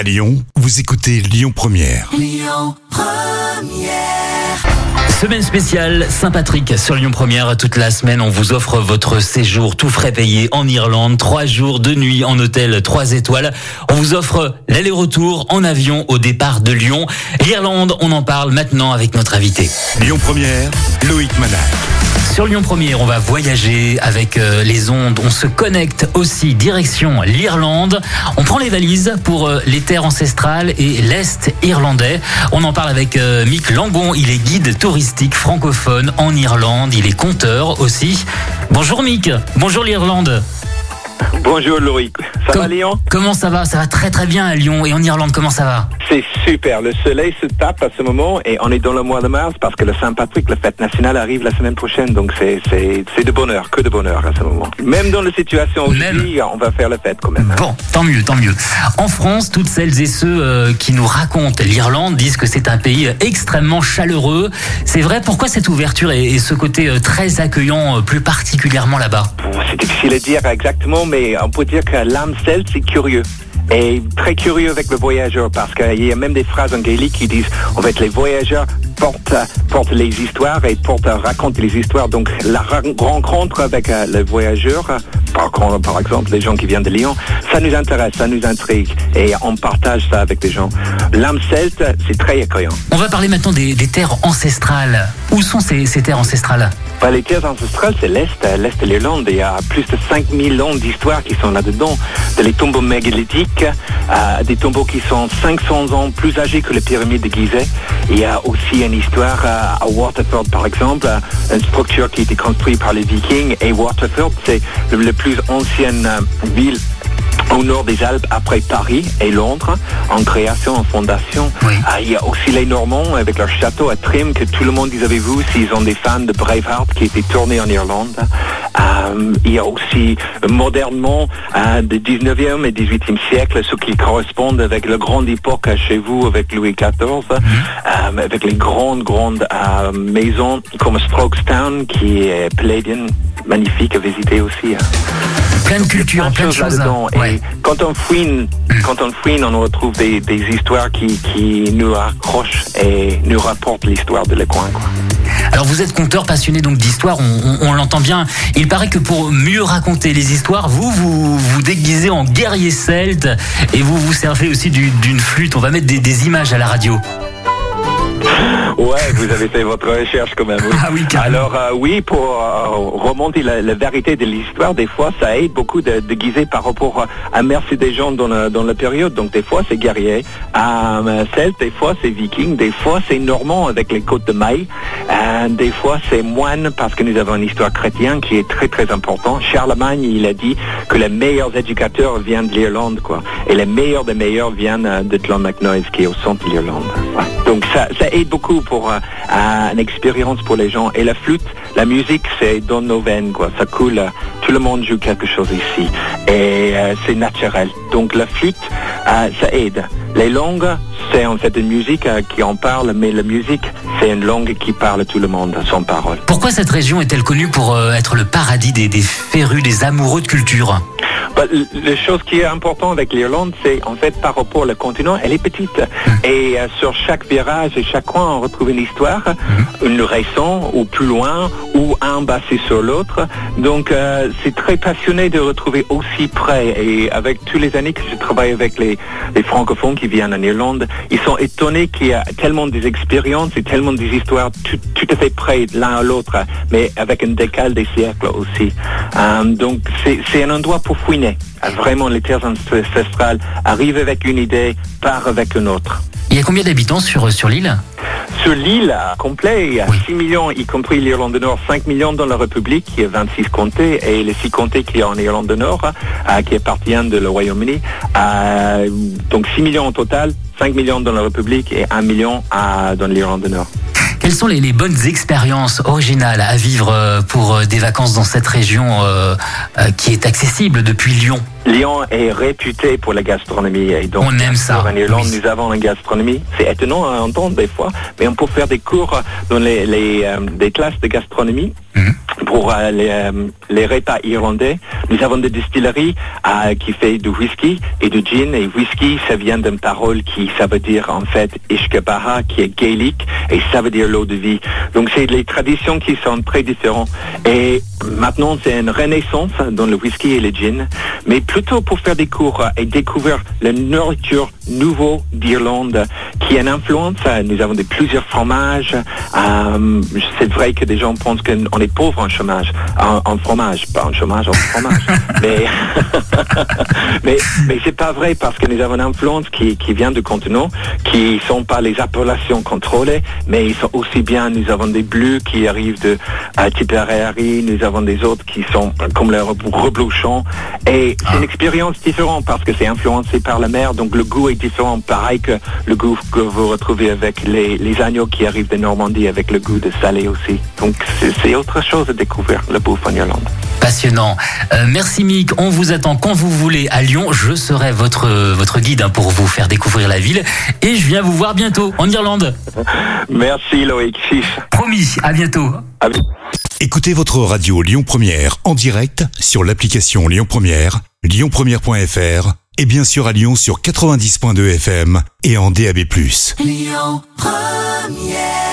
À Lyon, vous écoutez Lyon Première. Semaine spéciale Saint-Patrick sur Lyon Première. Toute la semaine, on vous offre votre séjour tout frais payé en Irlande. Trois jours de nuit en hôtel 3 étoiles. On vous offre l'aller-retour en avion au départ de Lyon. L'Irlande, on en parle maintenant avec notre invité. Lyon Première, Loïc Manac. Sur Lyon Première, on va voyager avec euh, les ondes. On se connecte aussi direction l'Irlande. On prend les valises pour euh, les terres ancestrales et l'Est irlandais. On en parle avec euh, Mick Langon. Il est guide touristique francophone en Irlande. Il est conteur aussi. Bonjour Mick. Bonjour l'Irlande. Bonjour Loïc, ça Com- va Lyon Comment ça va? Ça va très très bien à Lyon et en Irlande. Comment ça va? C'est super, le soleil se tape à ce moment et on est dans le mois de mars parce que le Saint-Patrick, la fête nationale arrive la semaine prochaine, donc c'est c'est- c'est de bonheur, que de bonheur à ce moment. Même dans la situation aujourd'hui, on va faire la fête quand même. hein. Bon, tant mieux, tant mieux. En France, toutes celles et ceux euh, qui nous racontent l'Irlande disent que c'est un pays extrêmement chaleureux. C'est vrai, pourquoi cette ouverture et, et ce côté euh, très accueillant, euh, plus particulièrement là-bas? Bon, C'est difficile à dire exactement, mais on peut dire que l'âme celte, c'est curieux. Et très curieux avec le voyageur, parce qu'il y a même des phrases en gaélique qui disent, en fait, les voyageurs portent, portent les histoires et portent, racontent les histoires. Donc, la rencontre avec euh, le voyageur, par, contre, par exemple, les gens qui viennent de Lyon, ça nous intéresse, ça nous intrigue. Et on partage ça avec les gens. L'âme celte, c'est très accueillant. On va parler maintenant des, des terres ancestrales. Où sont ces, ces terres ancestrales? Bah, les terres ancestrales, c'est l'Est, l'Est de l'Irlande. Il y a plus de 5000 ans d'histoire qui sont là-dedans. De les tombeaux mégalithiques, euh, des tombeaux qui sont 500 ans plus âgés que les pyramides de Gizeh. Il y a aussi une histoire euh, à Waterford, par exemple, une structure qui a été construite par les Vikings. Et Waterford, c'est le, la plus ancienne ville au nord des Alpes après Paris et Londres en création, en fondation. Oui. Ah, il y a aussi les Normands avec leur château à Trim que tout le monde dit avez-vous s'ils ont des fans de Braveheart qui était tourné en Irlande. Euh, il y a aussi euh, modernement euh, du 19e et 18e siècle ce qui correspond avec la grande époque chez vous avec Louis XIV euh, avec les grandes grandes maisons comme Strokestown qui est Palladian magnifique à visiter aussi. hein Plein de cultures, plein de choses. là-dedans. Ouais. Et quand on fouine, quand on fouine, on retrouve des, des histoires qui, qui nous accrochent et nous rapportent l'histoire de le coin. Quoi. Alors vous êtes conteur passionné donc d'histoire, on, on- on l'entend bien. Il paraît que pour mieux raconter les histoires, vous vous vous déguisez en guerrier celte et vous vous servez aussi du- d'une flûte. On va mettre des, des images à la radio. Ouais, vous avez fait votre recherche quand même. oui. Ah oui, carrément. Alors euh, oui, pour euh, remonter la, la vérité de l'histoire, des fois, ça aide beaucoup de déguiser par rapport à merci des gens dans la, dans la période. Donc des fois, c'est guerrier, euh, celte, des fois, c'est viking, des fois, c'est normand avec les côtes de maille, Euh, des fois, c'est moine parce que nous avons une histoire chrétienne qui est très très importante. Charlemagne, il a dit que les meilleurs éducateurs viennent de l'Irlande, quoi. Et les meilleurs des meilleurs viennent de Clonmacnoise, qui est au centre de l'Irlande. Ouais. Donc ça, ça aide beaucoup pour euh, une expérience pour les gens. Et la flûte, la musique, c'est dans nos veines, quoi. Ça coule. Tout le monde joue quelque chose ici. Et euh, c'est naturel. Donc la flûte, euh, ça aide. Les langues, c'est en fait une musique qui en parle, mais la musique, c'est une langue qui parle tout le monde sans parole. Pourquoi cette région est-elle connue pour être le paradis des, des férus, des amoureux de culture? Bah, la chose qui est importante avec l'Irlande, c'est en fait par rapport au continent, elle est petite. Et euh, sur chaque virage et chaque coin, on retrouve une histoire, une récente ou plus loin, ou un basé sur l'autre. Donc euh, c'est très passionné de retrouver aussi près. Et avec tous les années que je travaille avec les, les francophones qui viennent en Irlande, ils sont étonnés qu'il y a tellement des expériences et tellement des histoires tout, tout à fait près l'un à l'autre, mais avec un décal des siècles aussi. Euh, donc c'est un endroit pour fouiner. Euh, Vraiment, les terres ancestrales arrivent avec une idée, part avec une autre. Il y a combien d'habitants sur, sur l'île Sur l'île euh, complet, il y a 6 millions, y compris l'Irlande du Nord, 5 millions dans la République, qui est 26 comtés, et les 6 comtés qui sont en Irlande du Nord, euh, qui appartiennent de le Royaume-Uni. Euh, donc 6 millions au total, 5 millions dans la République et 1 million euh, dans l'Irlande du Nord. Quelles sont les, les bonnes expériences originales à vivre euh, pour euh, des vacances dans cette région euh, qui est accessible depuis Lyon? Lyon est réputé pour la gastronomie. Et donc, On aime ça, En Irlande, oui. nous avons une gastronomie. C'est étonnant à entendre des fois, mais on peut faire des cours dans les, les, euh, des classes de gastronomie Mhm. Pour euh, les, euh, les repas irlandais. Nous avons des distilleries euh, qui fait du whisky et du gin. Et whisky, ça vient d'une parole qui, ça veut dire en fait Ishkabaha, qui est gaélique, et ça veut dire l'eau de vie. Donc c'est les traditions qui sont très différentes. Et maintenant, c'est une renaissance dans le whisky et le gin, mais plutôt pour faire des cours et découvrir la nourriture nouveau d'Irlande qui a une influence. Nous avons plusieurs fromages. C'est vrai que des gens pensent qu'on est pauvre chômage, en, en fromage, pas en chômage, en fromage. mais mais, mais c'est pas vrai parce que nous avons une influence qui, qui vient du continent, qui sont pas les appellations contrôlées, mais ils sont aussi bien. Nous avons des bleus qui arrivent de à Tipperary, nous avons des autres qui sont comme le reblouchon. Et c'est une expérience différente parce que c'est influencé par la mer, donc le goût est différent, pareil que le goût que vous retrouvez avec les, les agneaux qui arrivent de Normandie avec le goût de salé aussi. Donc c'est c'est autre chose découvrir, le bouffe en Irlande. Passionnant. Euh, merci Mick. On vous attend quand vous voulez à Lyon. Je serai votre, votre guide hein, pour vous faire découvrir la ville. Et je viens vous voir bientôt en Irlande. Merci Loïc. Promis. À bientôt. À- Écoutez votre radio Lyon Première en direct sur l'application Lyon Première, lyonpremière.fr et bien sûr à Lyon sur 90.2 FM et en DAB+. Lyon Première